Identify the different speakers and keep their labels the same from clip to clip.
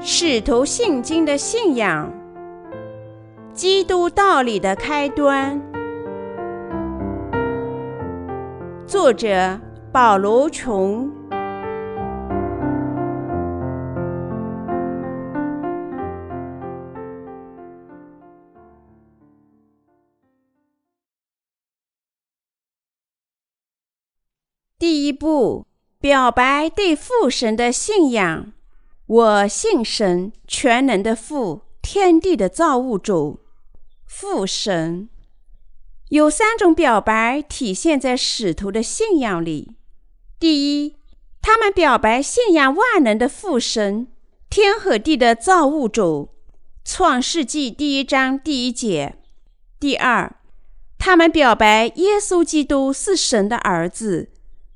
Speaker 1: 使徒信经的信仰，基督道理的开端。作者保罗·琼。第一步，表白对父神的信仰。我信神，全能的父，天地的造物主，父神。有三种表白体现在使徒的信仰里。第一，他们表白信仰万能的父神，天和地的造物主，创世纪第一章第一节。第二，他们表白耶稣基督是神的儿子，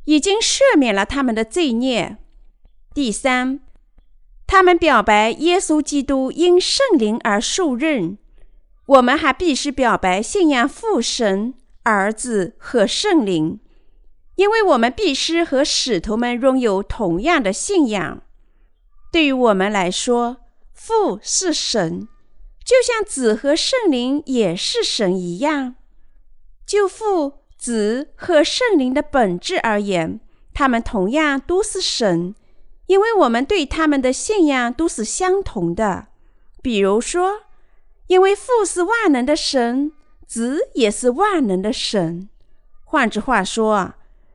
Speaker 1: 已经赦免了他们的罪孽。第三，他们表白耶稣基督因圣灵而受任，我们还必须表白信仰父神、儿子和圣灵，因为我们必须和使徒们拥有同样的信仰。对于我们来说，父是神，就像子和圣灵也是神一样。就父、子和圣灵的本质而言，他们同样都是神。因为我们对他们的信仰都是相同的，比如说，因为父是万能的神，子也是万能的神。换句话说，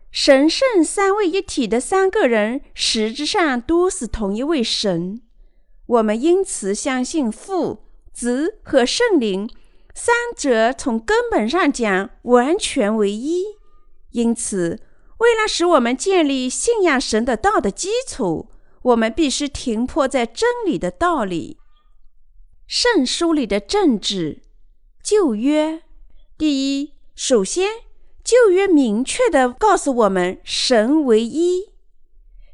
Speaker 1: 神圣三位一体的三个人实质上都是同一位神。我们因此相信父、子和圣灵三者从根本上讲完全为一。因此，为了使我们建立信仰神的道的基础，我们必须停泊在真理的道里。圣书里的政治，旧约，第一，首先，旧约明确地告诉我们神唯一。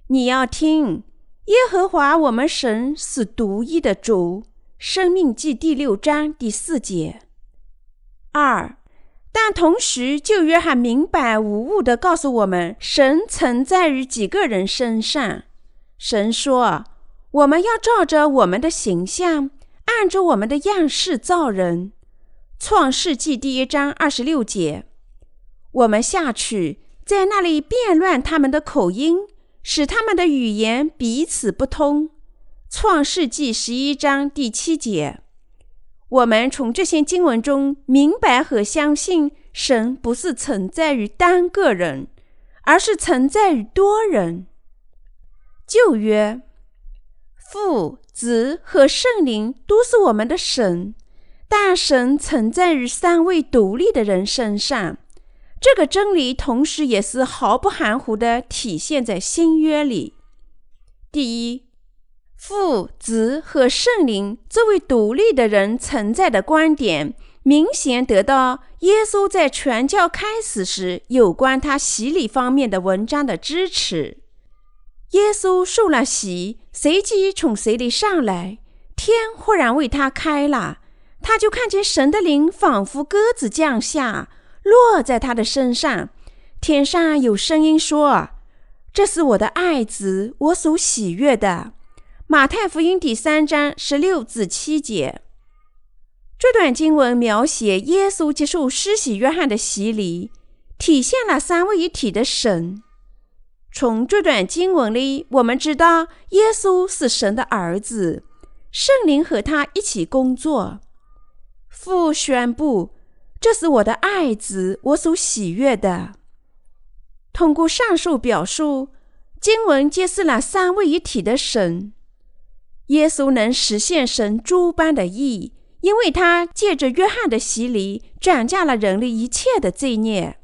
Speaker 1: 你要听，耶和华我们神是独一的主。生命记第六章第四节。二。但同时，旧约还明白无误地告诉我们，神存在于几个人身上。神说：“我们要照着我们的形象，按着我们的样式造人。”创世纪第一章二十六节。我们下去，在那里变乱他们的口音，使他们的语言彼此不通。创世纪十一章第七节。我们从这些经文中明白和相信，神不是存在于单个人，而是存在于多人。旧约，父、子和圣灵都是我们的神，但神存在于三位独立的人身上。这个真理同时也是毫不含糊地体现在新约里。第一。父、子和圣灵这位独立的人存在的观点，明显得到耶稣在传教开始时有关他洗礼方面的文章的支持。耶稣受了洗，随即从水里上来，天忽然为他开了，他就看见神的灵仿佛鸽子降下，落在他的身上。天上有声音说：“这是我的爱子，我所喜悦的。”马太福音第三章十六至七节，这段经文描写耶稣接受施洗约翰的洗礼，体现了三位一体的神。从这段经文里，我们知道耶稣是神的儿子，圣灵和他一起工作。父宣布：“这是我的爱子，我所喜悦的。”通过上述表述，经文揭示了三位一体的神。耶稣能实现神诸般的义，因为他借着约翰的洗礼，转嫁了人类一切的罪孽。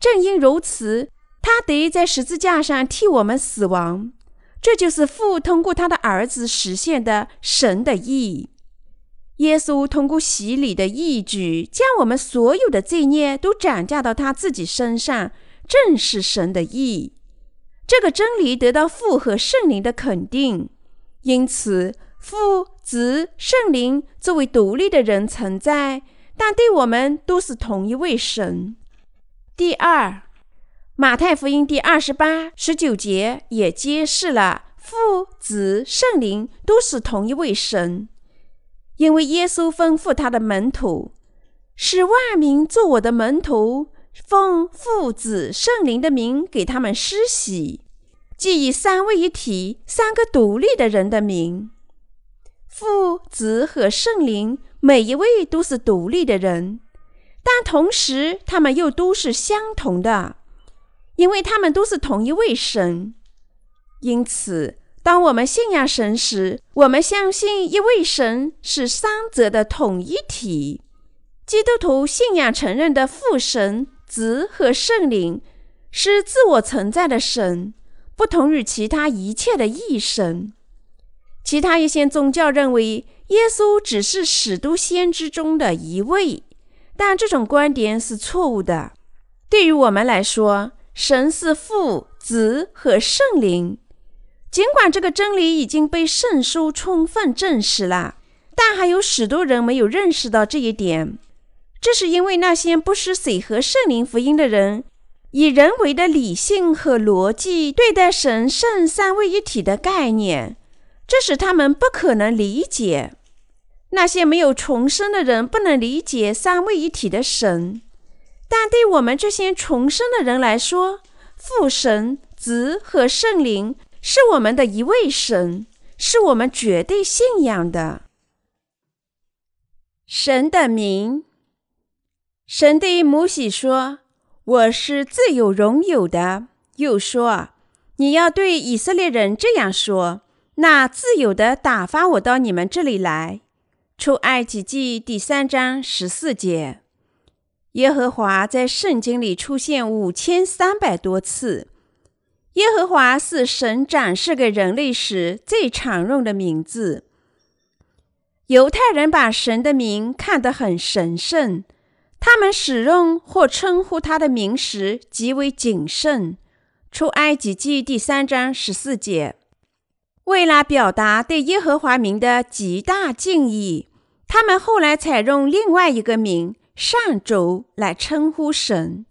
Speaker 1: 正因如此，他得在十字架上替我们死亡。这就是父通过他的儿子实现的神的义。耶稣通过洗礼的义举，将我们所有的罪孽都转嫁到他自己身上，正是神的义。这个真理得到父和圣灵的肯定。因此，父、子、圣灵作为独立的人存在，但对我们都是同一位神。第二，马太福音第二十八、十九节也揭示了父、子、圣灵都是同一位神，因为耶稣吩咐他的门徒，使万民做我的门徒，奉父、子、圣灵的名给他们施洗，即以三位一体、三个独立的人的名。父、子和圣灵每一位都是独立的人，但同时他们又都是相同的，因为他们都是同一位神。因此，当我们信仰神时，我们相信一位神是三者的统一体。基督徒信仰承认的父神、子和圣灵是自我存在的神，不同于其他一切的异神。其他一些宗教认为耶稣只是使徒先知中的一位，但这种观点是错误的。对于我们来说，神是父、子和圣灵。尽管这个真理已经被圣书充分证实了，但还有许多人没有认识到这一点。这是因为那些不识水和圣灵福音的人，以人为的理性和逻辑对待神圣三位一体的概念，这使他们不可能理解。那些没有重生的人不能理解三位一体的神，但对我们这些重生的人来说，父神、子和圣灵。是我们的一位神，是我们绝对信仰的。神的名，神对摩西说：“我是自有容有的。”又说：“你要对以色列人这样说：那自有的打发我到你们这里来。”出埃及记第三章十四节。耶和华在圣经里出现五千三百多次。耶和华是神展示给人类时最常用的名字。犹太人把神的名看得很神圣，他们使用或称呼他的名时极为谨慎。出埃及记第三章十四节。为了表达对耶和华名的极大敬意，他们后来采用另外一个名“上主”来称呼神。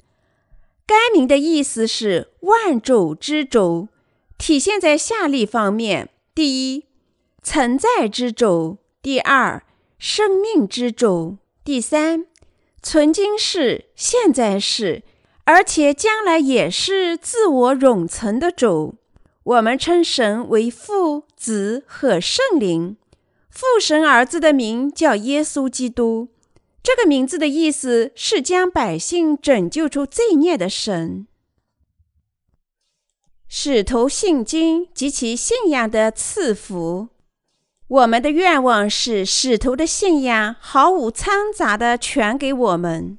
Speaker 1: 该名的意思是万主之主，体现在下列方面：第一，存在之主；第二，生命之主；第三，曾经是、现在是，而且将来也是自我永存的主。我们称神为父、子和圣灵。父神儿子的名叫耶稣基督。这个名字的意思是将百姓拯救出罪孽的神。使徒信经及其信仰的赐福。我们的愿望是使徒的信仰毫无掺杂的传给我们。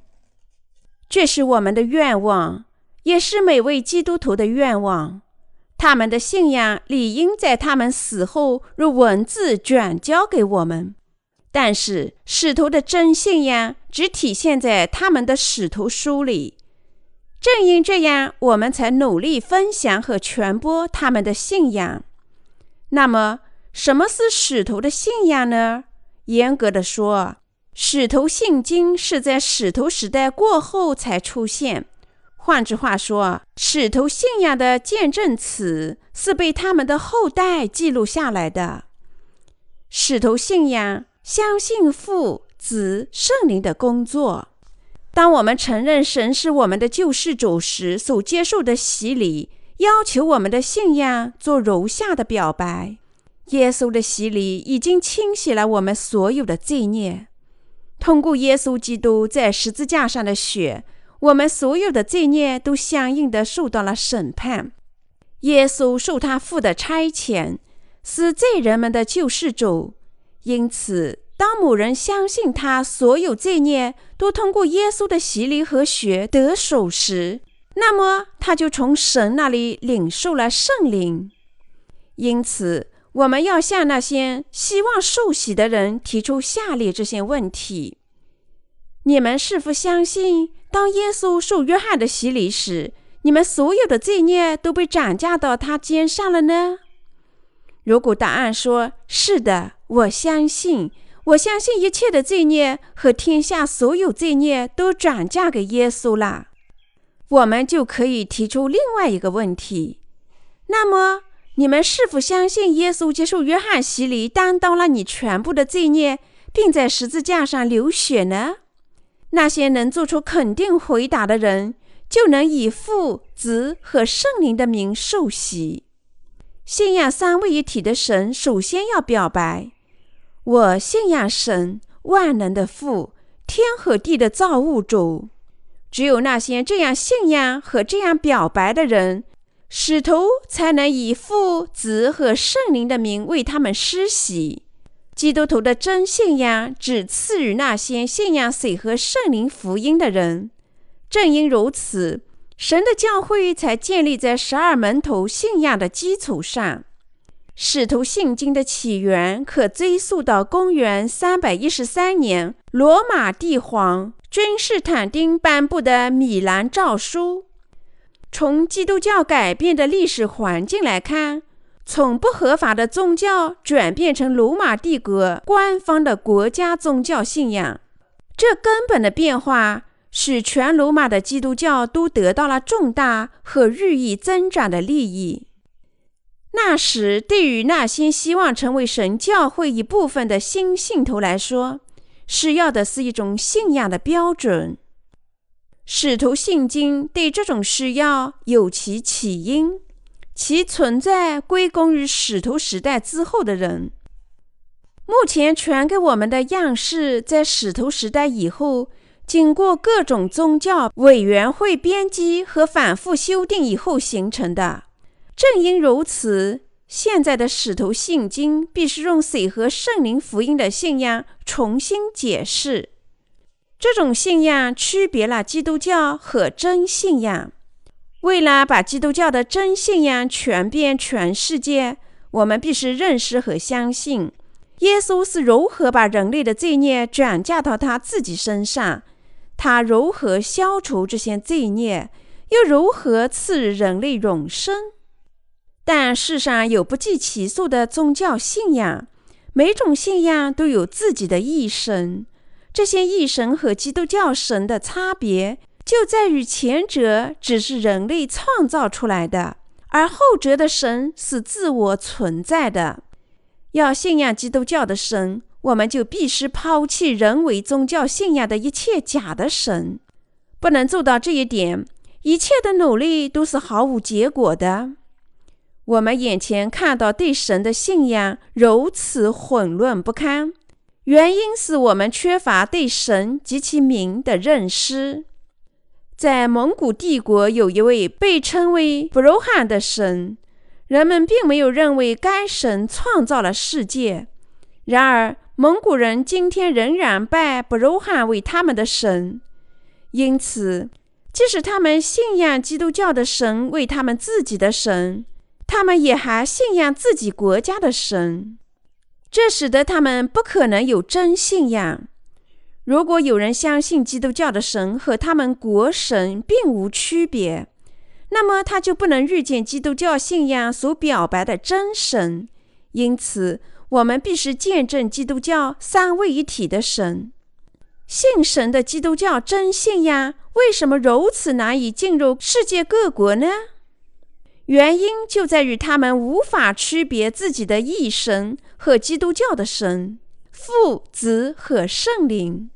Speaker 1: 这是我们的愿望，也是每位基督徒的愿望。他们的信仰理应在他们死后如文字转交给我们。但是，使徒的真信仰只体现在他们的使徒书里。正因这样，我们才努力分享和传播他们的信仰。那么，什么是使徒的信仰呢？严格的说，使徒信经是在使徒时代过后才出现。换句话说，使徒信仰的见证词是被他们的后代记录下来的。使徒信仰。相信父、子、圣灵的工作。当我们承认神是我们的救世主时，所接受的洗礼，要求我们的信仰做如下的表白：耶稣的洗礼已经清洗了我们所有的罪孽。通过耶稣基督在十字架上的血，我们所有的罪孽都相应的受到了审判。耶稣受他父的差遣，是罪人们的救世主。因此，当某人相信他所有罪孽都通过耶稣的洗礼和血得赎时，那么他就从神那里领受了圣灵。因此，我们要向那些希望受洗的人提出下列这些问题：你们是否相信，当耶稣受约翰的洗礼时，你们所有的罪孽都被转嫁到他肩上了呢？如果答案说是的，我相信，我相信一切的罪孽和天下所有罪孽都转嫁给耶稣了，我们就可以提出另外一个问题：那么你们是否相信耶稣接受约翰洗礼，担当了你全部的罪孽，并在十字架上流血呢？那些能做出肯定回答的人，就能以父、子和圣灵的名受洗。信仰三位一体的神，首先要表白：我信仰神，万能的父，天和地的造物主。只有那些这样信仰和这样表白的人，使徒才能以父、子和圣灵的名为他们施洗。基督徒的真信仰只赐予那些信仰水和圣灵福音的人。正因如此，神的教会才建立在十二门徒信仰的基础上。使徒信经的起源可追溯到公元三百一十三年，罗马帝皇君士坦丁颁布的《米兰诏书》。从基督教改变的历史环境来看，从不合法的宗教转变成罗马帝国官方的国家宗教信仰，这根本的变化使全罗马的基督教都得到了重大和日益增长的利益。那时，对于那些希望成为神教会一部分的新信徒来说，是要的是一种信仰的标准。使徒信经对这种需要有其起因，其存在归功于使徒时代之后的人。目前传给我们的样式，在使徒时代以后，经过各种宗教委员会编辑和反复修订以后形成的。正因如此，现在的使徒信经必须用水和圣灵福音的信仰重新解释。这种信仰区别了基督教和真信仰。为了把基督教的真信仰传遍全世界，我们必须认识和相信耶稣是如何把人类的罪孽转嫁到他自己身上，他如何消除这些罪孽，又如何赐人类永生。但世上有不计其数的宗教信仰，每种信仰都有自己的一生。这些异神和基督教神的差别就在于前者只是人类创造出来的，而后者的神是自我存在的。要信仰基督教的神，我们就必须抛弃人为宗教信仰的一切假的神。不能做到这一点，一切的努力都是毫无结果的。我们眼前看到对神的信仰如此混乱不堪。原因是我们缺乏对神及其名的认识。在蒙古帝国，有一位被称为布鲁汉的神，人们并没有认为该神创造了世界。然而，蒙古人今天仍然拜布鲁汉为他们的神。因此，即使他们信仰基督教的神为他们自己的神，他们也还信仰自己国家的神。这使得他们不可能有真信仰。如果有人相信基督教的神和他们国神并无区别，那么他就不能遇见基督教信仰所表白的真神。因此，我们必须见证基督教三位一体的神。信神的基督教真信仰为什么如此难以进入世界各国呢？原因就在于他们无法区别自己的义神和基督教的神、父、子和圣灵。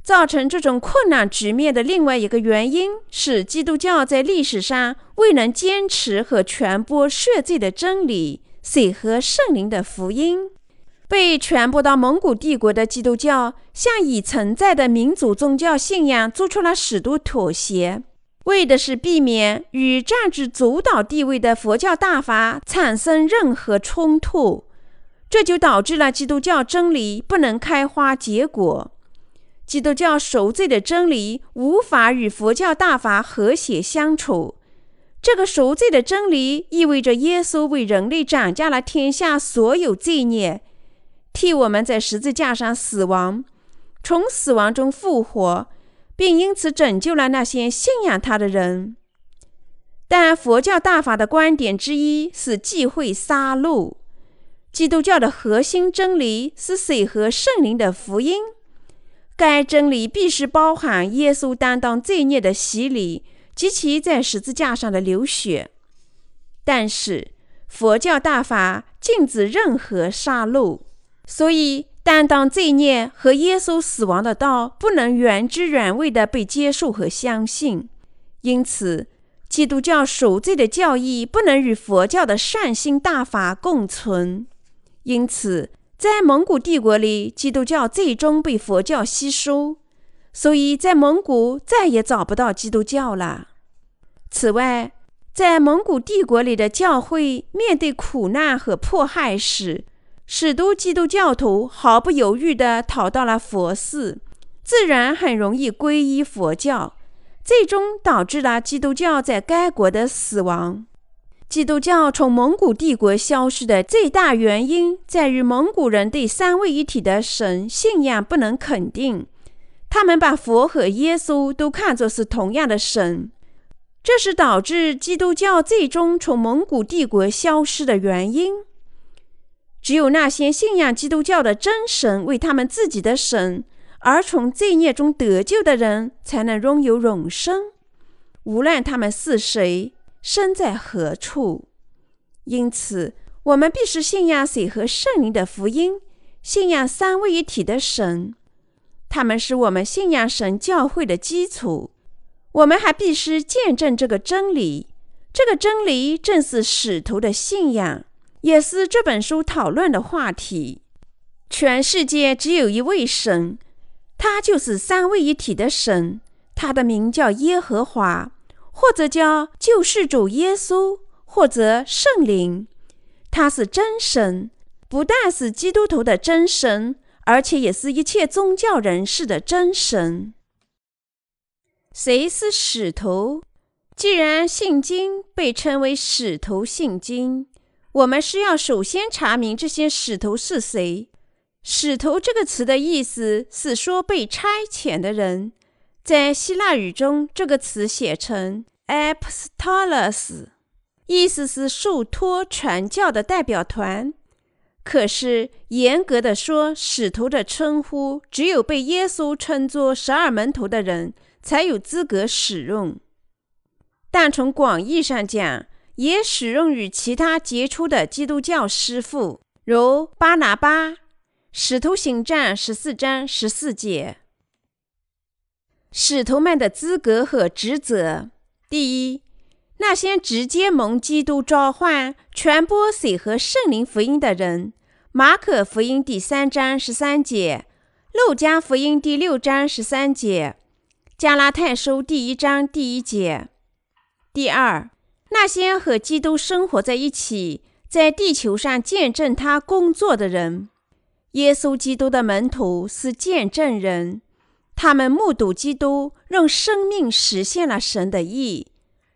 Speaker 1: 造成这种困难局面的另外一个原因是，基督教在历史上未能坚持和传播赦罪的真理，水和圣灵的福音。被传播到蒙古帝国的基督教，向已存在的民族宗教信仰做出了许多妥协。为的是避免与占据主导地位的佛教大法产生任何冲突，这就导致了基督教真理不能开花结果。基督教赎罪的真理无法与佛教大法和谐相处。这个赎罪的真理意味着耶稣为人类斩价了天下所有罪孽，替我们在十字架上死亡，从死亡中复活。并因此拯救了那些信仰他的人。但佛教大法的观点之一是忌讳杀戮。基督教的核心真理是水和圣灵的福音。该真理必须包含耶稣担当罪孽的洗礼及其在十字架上的流血。但是，佛教大法禁止任何杀戮，所以担当罪孽和耶稣死亡的道不能原汁原味地被接受和相信。因此，基督教赎罪的教义不能与佛教的善心大法共存。因此，在蒙古帝国里，基督教最终被佛教吸收，所以在蒙古再也找不到基督教了。此外，在蒙古帝国里的教会面对苦难和迫害时，许多基督教徒毫不犹豫地逃到了佛寺，自然很容易皈依佛教。最终导致了基督教在该国的死亡。基督教从蒙古帝国消失的最大原因，在于蒙古人对三位一体的神信仰不能肯定，他们把佛和耶稣都看作是同样的神，这是导致基督教最终从蒙古帝国消失的原因。只有那些信仰基督教的真神为他们自己的神。而从罪孽中得救的人，才能拥有永生，无论他们是谁，身在何处。因此，我们必须信仰水和圣灵的福音，信仰三位一体的神，他们是我们信仰神教会的基础。我们还必须见证这个真理，这个真理正是使徒的信仰，也是这本书讨论的话题。全世界只有一位神。他就是三位一体的神，他的名叫耶和华，或者叫救世主耶稣，或者圣灵。他是真神，不但是基督徒的真神，而且也是一切宗教人士的真神。谁是使徒？既然信经被称为使徒信经，我们是要首先查明这些使徒是谁。使徒这个词的意思是说被差遣的人，在希腊语中，这个词写成 apostolos，意思是受托传教的代表团。可是严格的说，使徒的称呼只有被耶稣称作十二门徒的人才有资格使用，但从广义上讲，也使用于其他杰出的基督教师傅，如巴拿巴。使徒行传十四章十四节，使徒们的资格和职责：第一，那些直接蒙基督召唤、传播水和圣灵福音的人。马可福音第三章十三节，路加福音第六章十三节，加拉太书第一章第一节。第二，那些和基督生活在一起，在地球上见证他工作的人。耶稣基督的门徒是见证人，他们目睹基督用生命实现了神的意。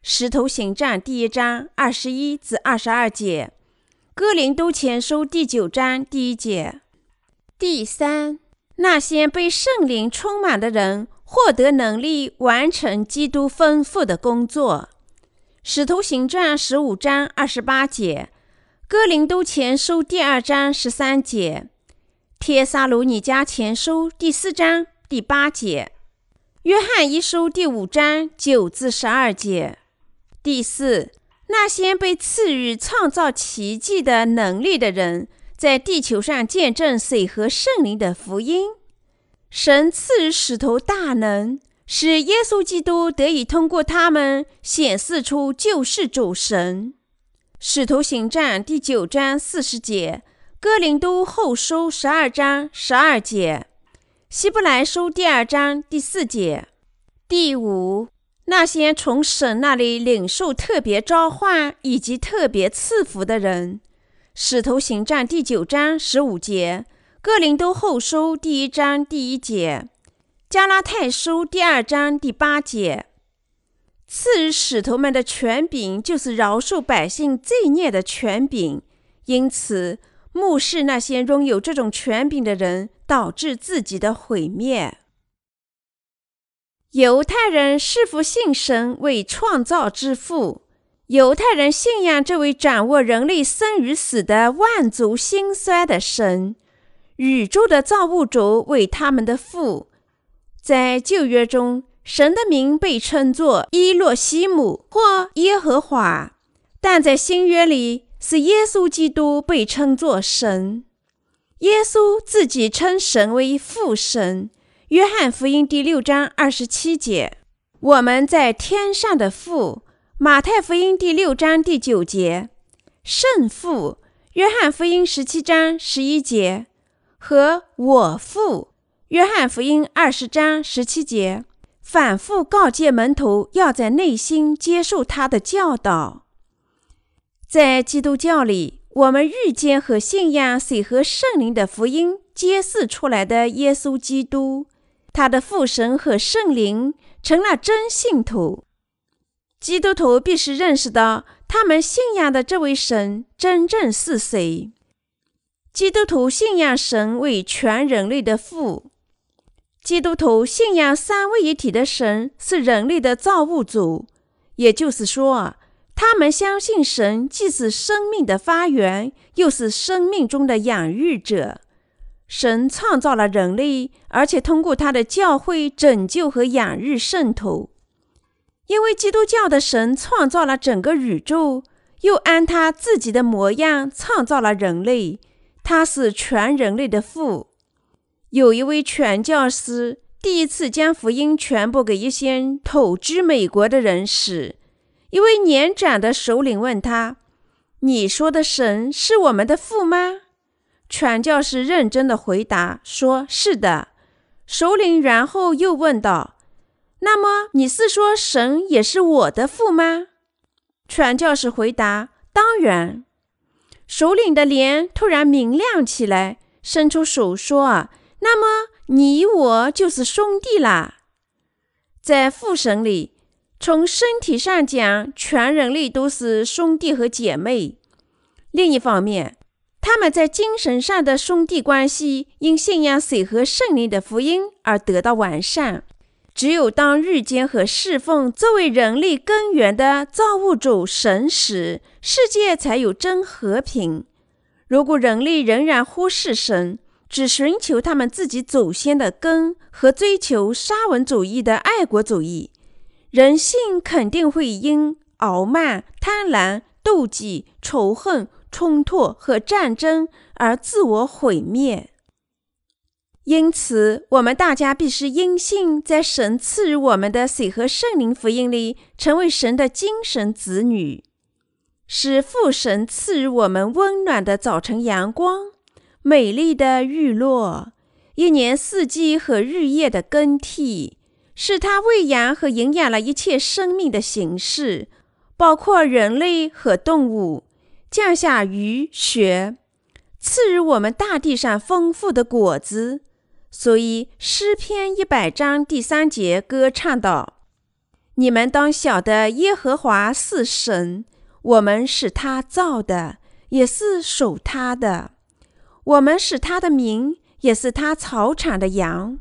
Speaker 1: 使徒行传第一章二十一至二十二节，哥林多前书第九章第一节。第三，那些被圣灵充满的人获得能力完成基督吩咐的工作。使徒行传十五章二十八节，哥林多前书第二章十三节。帖撒罗尼迦前书第四章第八节，约翰一书第五章九至十二节。第四，那些被赐予创造奇迹的能力的人，在地球上见证水和圣灵的福音。神赐予使徒大能，使耶稣基督得以通过他们显示出救世主神。使徒行传第九章四十节。哥林多后书十二章十二节，希伯来书第二章第四节。第五，那些从神那里领受特别召唤以及特别赐福的人，使徒行传第九章十五节，哥林多后书第一章第一节，加拉太书第二章第八节。赐予使徒们的权柄，就是饶恕百姓罪孽的权柄，因此。目视那些拥有这种权柄的人，导致自己的毁灭。犹太人是否信神为创造之父？犹太人信仰这位掌握人类生与死的万族兴衰的神，宇宙的造物主为他们的父。在旧约中，神的名被称作伊洛西姆或耶和华，但在新约里。是耶稣基督被称作神。耶稣自己称神为父神。约翰福音第六章二十七节：“我们在天上的父。”马太福音第六章第九节：“圣父。”约翰福音十七章十一节和我父。约翰福音二十章十七节，反复告诫门徒要在内心接受他的教导。在基督教里，我们遇见和信仰水和圣灵的福音揭示出来的耶稣基督，他的父神和圣灵成了真信徒。基督徒必须认识到。他们信仰的这位神真正是谁？基督徒信仰神为全人类的父。基督徒信仰三位一体的神是人类的造物主，也就是说，他们相信神既是生命的发源，又是生命中的养育者。神创造了人类，而且通过他的教会拯救和养育圣徒。因为基督教的神创造了整个宇宙，又按他自己的模样创造了人类，他是全人类的父。有一位传教士第一次将福音传播给一些投居美国的人时，一位年长的首领问他：“你说的神是我们的父吗？”传教士认真的回答说：“是的。”首领然后又问道。那么你是说神也是我的父吗？传教士回答：“当然。”首领的脸突然明亮起来，伸出手说：“啊，那么你我就是兄弟啦。”在父神里，从身体上讲，全人类都是兄弟和姐妹；另一方面，他们在精神上的兄弟关系，因信仰水和圣灵的福音而得到完善。只有当遇见和侍奉作为人类根源的造物主神时，世界才有真和平。如果人类仍然忽视神，只寻求他们自己祖先的根和追求沙文主义的爱国主义，人性肯定会因傲慢、贪婪、妒忌、仇恨、冲突和战争而自我毁灭。因此，我们大家必须因信在神赐予我们的水和圣灵福音里，成为神的精神子女，使父神赐予我们温暖的早晨阳光、美丽的日落、一年四季和日夜的更替，是他喂养和营养了一切生命的形式，包括人类和动物，降下雨雪，赐予我们大地上丰富的果子。所以，诗篇一百章第三节歌唱道：“你们当晓得耶和华是神，我们是他造的，也是属他的。我们是他的民，也是他草场的羊。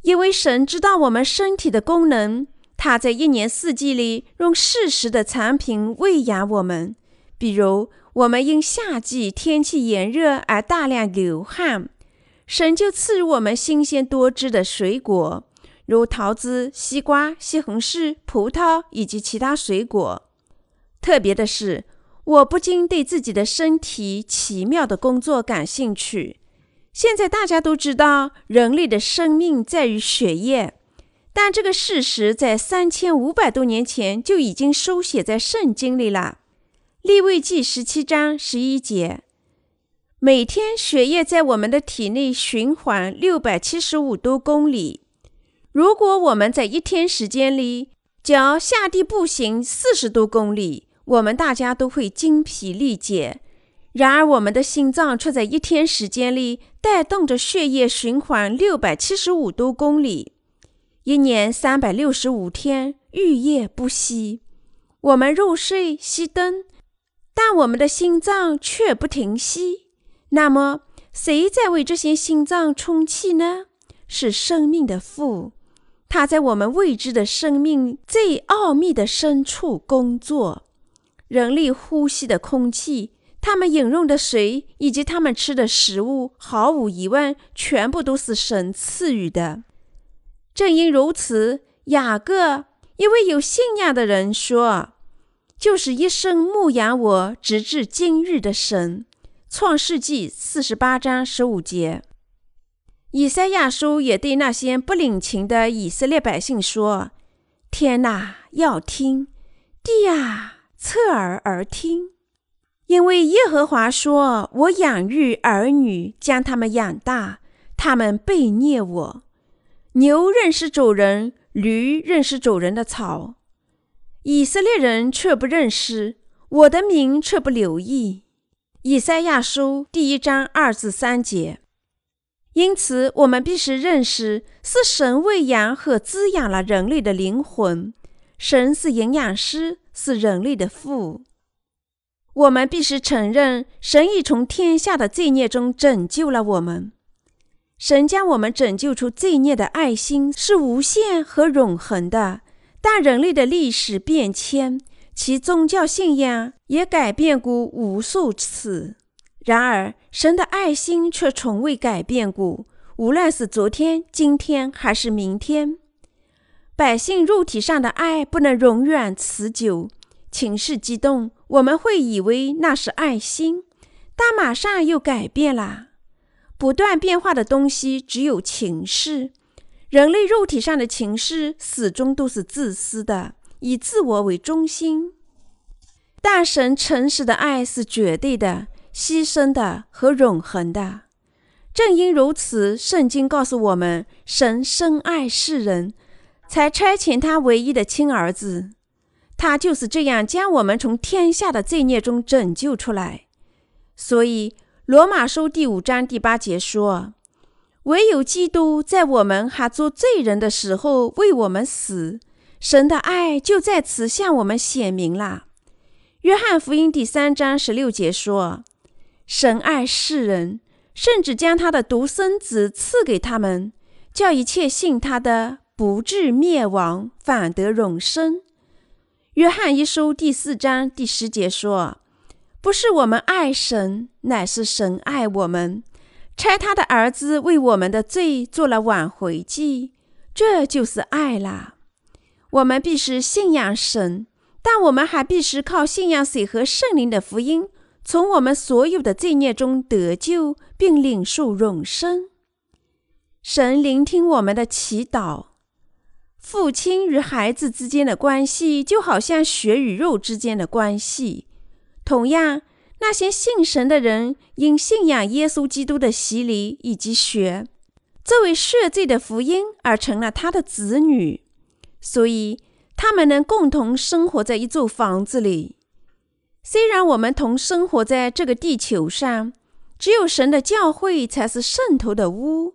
Speaker 1: 因为神知道我们身体的功能，他在一年四季里用适时的产品喂养我们。比如，我们因夏季天气炎热而大量流汗。”神就赐予我们新鲜多汁的水果，如桃子、西瓜、西红柿、葡萄以及其他水果。特别的是，我不禁对自己的身体奇妙的工作感兴趣。现在大家都知道，人类的生命在于血液，但这个事实在三千五百多年前就已经书写在圣经里了。利未记十七章十一节。每天血液在我们的体内循环六百七十五多公里。如果我们在一天时间里脚下地步行四十多公里，我们大家都会精疲力竭。然而，我们的心脏却在一天时间里带动着血液循环六百七十五多公里，一年三百六十五天，日夜不息。我们入睡熄灯，但我们的心脏却不停息。那么，谁在为这些心脏充气呢？是生命的父，他在我们未知的生命最奥秘的深处工作。人类呼吸的空气，他们饮用的水，以及他们吃的食物，毫无疑问，全部都是神赐予的。正因如此，雅各，一位有信仰的人说：“就是一生牧养我直至今日的神。创世纪四十八章十五节。以赛亚书也对那些不领情的以色列百姓说：“天哪，要听；地啊，侧耳而听。因为耶和华说：我养育儿女，将他们养大，他们背逆我。牛认识主人，驴认识主人的草。”以色列人却不认识，我的名却不留意。以赛亚书第一章二至三节。因此，我们必须认识，是神喂养和滋养了人类的灵魂。神是营养师，是人类的父。我们必须承认，神已从天下的罪孽中拯救了我们。神将我们拯救出罪孽的爱心是无限和永恒的。但人类的历史变迁，其宗教信仰也改变过无数次。然而，神的爱心却从未改变过，无论是昨天、今天还是明天。百姓肉体上的爱不能永远持久，情绪激动，我们会以为那是爱心，但马上又改变了。不断变化的东西只有情绪。人类肉体上的情绪始终都是自私的，以自我为中心。但神诚实的爱是绝对的、牺牲的和永恒的。正因如此，圣经告诉我们，神深爱世人，才差遣他唯一的亲儿子。他就是这样将我们从天下的罪孽中拯救出来。所以，罗马书第五章第八节说。唯有基督在我们还做罪人的时候为我们死，神的爱就在此向我们显明了。约翰福音第三章十六节说：“神爱世人，甚至将他的独生子赐给他们，叫一切信他的不至灭亡，反得永生。”约翰一书第四章第十节说：“不是我们爱神，乃是神爱我们。”差他的儿子为我们的罪做了挽回祭，这就是爱啦。我们必须信仰神，但我们还必须靠信仰水和圣灵的福音，从我们所有的罪孽中得救，并领受永生。神聆听我们的祈祷。父亲与孩子之间的关系，就好像血与肉之间的关系，同样。那些信神的人，因信仰耶稣基督的洗礼以及血，这位赦罪的福音而成了他的子女，所以他们能共同生活在一座房子里。虽然我们同生活在这个地球上，只有神的教会才是圣徒的屋。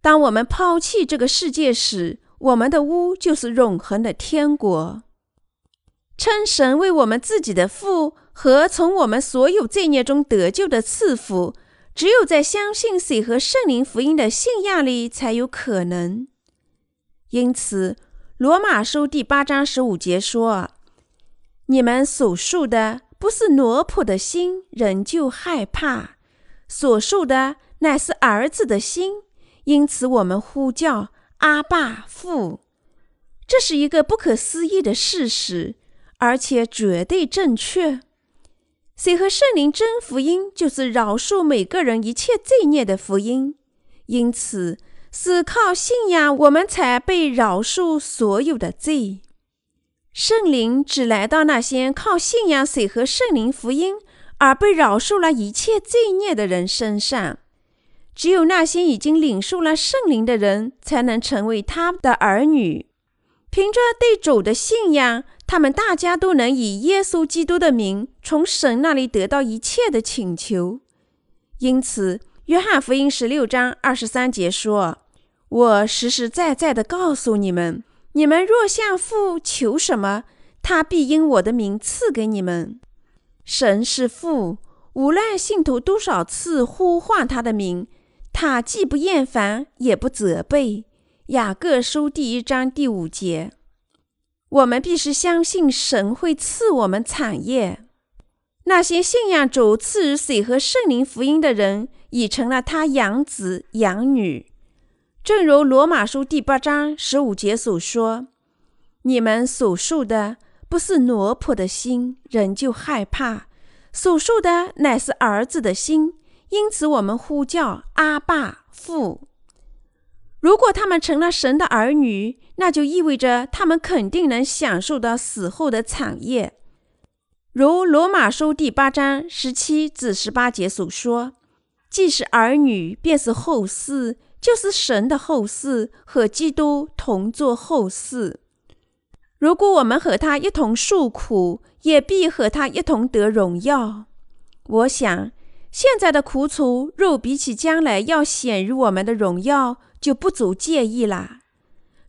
Speaker 1: 当我们抛弃这个世界时，我们的屋就是永恒的天国。称神为我们自己的父。和从我们所有罪孽中得救的赐福，只有在相信水和圣灵福音的信仰里才有可能。因此，罗马书第八章十五节说：“你们所受的不是奴仆的心，仍旧害怕；所受的乃是儿子的心，因此我们呼叫阿爸父。”这是一个不可思议的事实，而且绝对正确。水和圣灵真福音就是饶恕每个人一切罪孽的福音，因此是靠信仰我们才被饶恕所有的罪。圣灵只来到那些靠信仰水和圣灵福音而被饶恕了一切罪孽的人身上。只有那些已经领受了圣灵的人，才能成为他的儿女。凭着对主的信仰。他们大家都能以耶稣基督的名从神那里得到一切的请求，因此，约翰福音十六章二十三节说：“我实实在在的告诉你们，你们若向父求什么，他必因我的名赐给你们。神是父，无论信徒多少次呼唤他的名，他既不厌烦，也不责备。”雅各书第一章第五节。我们必须相信神会赐我们产业。那些信仰主赐予水和圣灵福音的人，已成了他养子养女。正如罗马书第八章十五节所说：“你们所受的不是奴仆的心，人就害怕；所属的乃是儿子的心，因此我们呼叫阿爸父。如果他们成了神的儿女，那就意味着他们肯定能享受到死后的产业，如罗马书第八章十七至十八节所说：“既是儿女，便是后嗣，就是神的后嗣，和基督同作后嗣。如果我们和他一同受苦，也必和他一同得荣耀。”我想，现在的苦楚，若比起将来要显于我们的荣耀，就不足介意啦。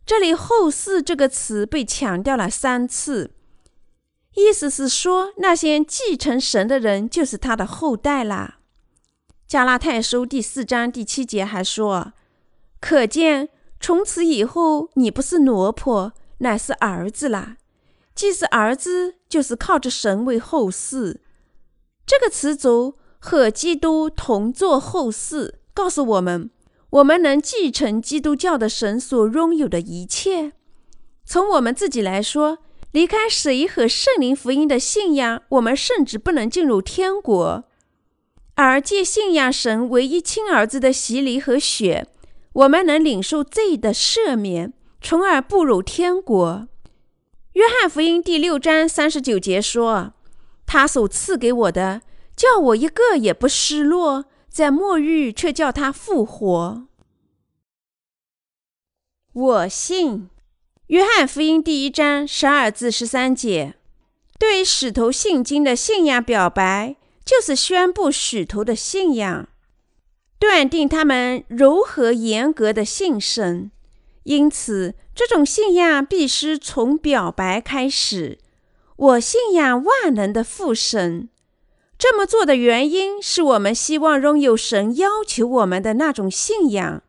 Speaker 1: 这里“后嗣”这个词被强调了三次，意思是说，那些继承神的人就是他的后代啦。加拉太书第四章第七节还说：“可见从此以后，你不是奴仆，乃是儿子啦。既是儿子，就是靠着神为后嗣。”这个词组和基督同作后嗣，告诉我们。我们能继承基督教的神所拥有的一切。从我们自己来说，离开水和圣灵福音的信仰，我们甚至不能进入天国。而借信仰神唯一亲儿子的洗礼和血，我们能领受罪的赦免，从而步入天国。约翰福音第六章三十九节说：“他所赐给我的，叫我一个也不失落。”在末日却叫他复活。我信。约翰福音第一章十二至十三节，对使徒信经的信仰表白，就是宣布使徒的信仰，断定他们如何严格的信神。因此，这种信仰必须从表白开始。我信仰万能的父神。这么做的原因是我们希望拥有神要求我们的那种信仰。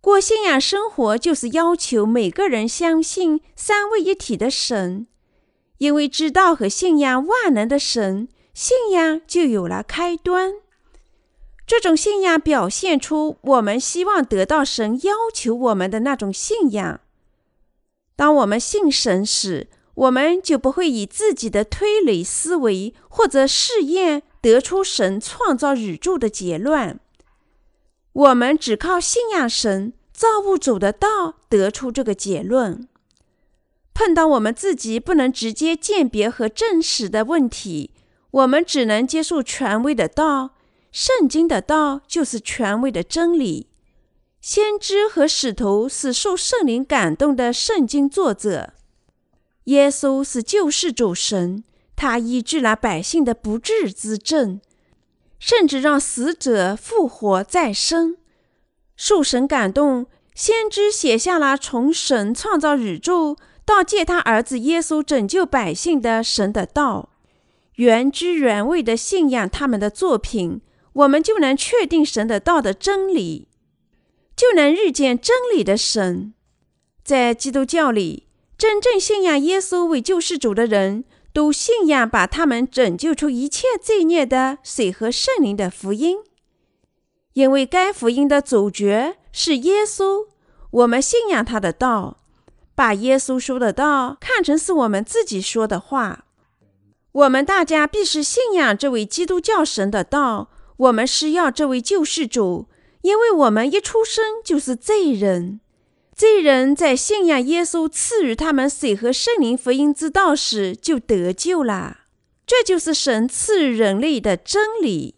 Speaker 1: 过信仰生活就是要求每个人相信三位一体的神，因为知道和信仰万能的神，信仰就有了开端。这种信仰表现出我们希望得到神要求我们的那种信仰。当我们信神时，我们就不会以自己的推理思维或者试验得出神创造宇宙的结论。我们只靠信仰神造物主的道得出这个结论。碰到我们自己不能直接鉴别和证实的问题，我们只能接受权威的道。圣经的道就是权威的真理。先知和使徒是受圣灵感动的圣经作者。耶稣是救世主神，他医治了百姓的不治之症，甚至让死者复活再生。受神感动，先知写下了从神创造宇宙到借他儿子耶稣拯救百姓的神的道，原汁原味的信仰他们的作品，我们就能确定神的道的真理，就能遇见真理的神。在基督教里。真正信仰耶稣为救世主的人，都信仰把他们拯救出一切罪孽的水和圣灵的福音，因为该福音的主角是耶稣。我们信仰他的道，把耶稣说的道看成是我们自己说的话。我们大家必须信仰这位基督教神的道。我们需要这位救世主，因为我们一出生就是罪人。这人在信仰耶稣赐予他们水和圣灵福音之道时，就得救了。这就是神赐予人类的真理。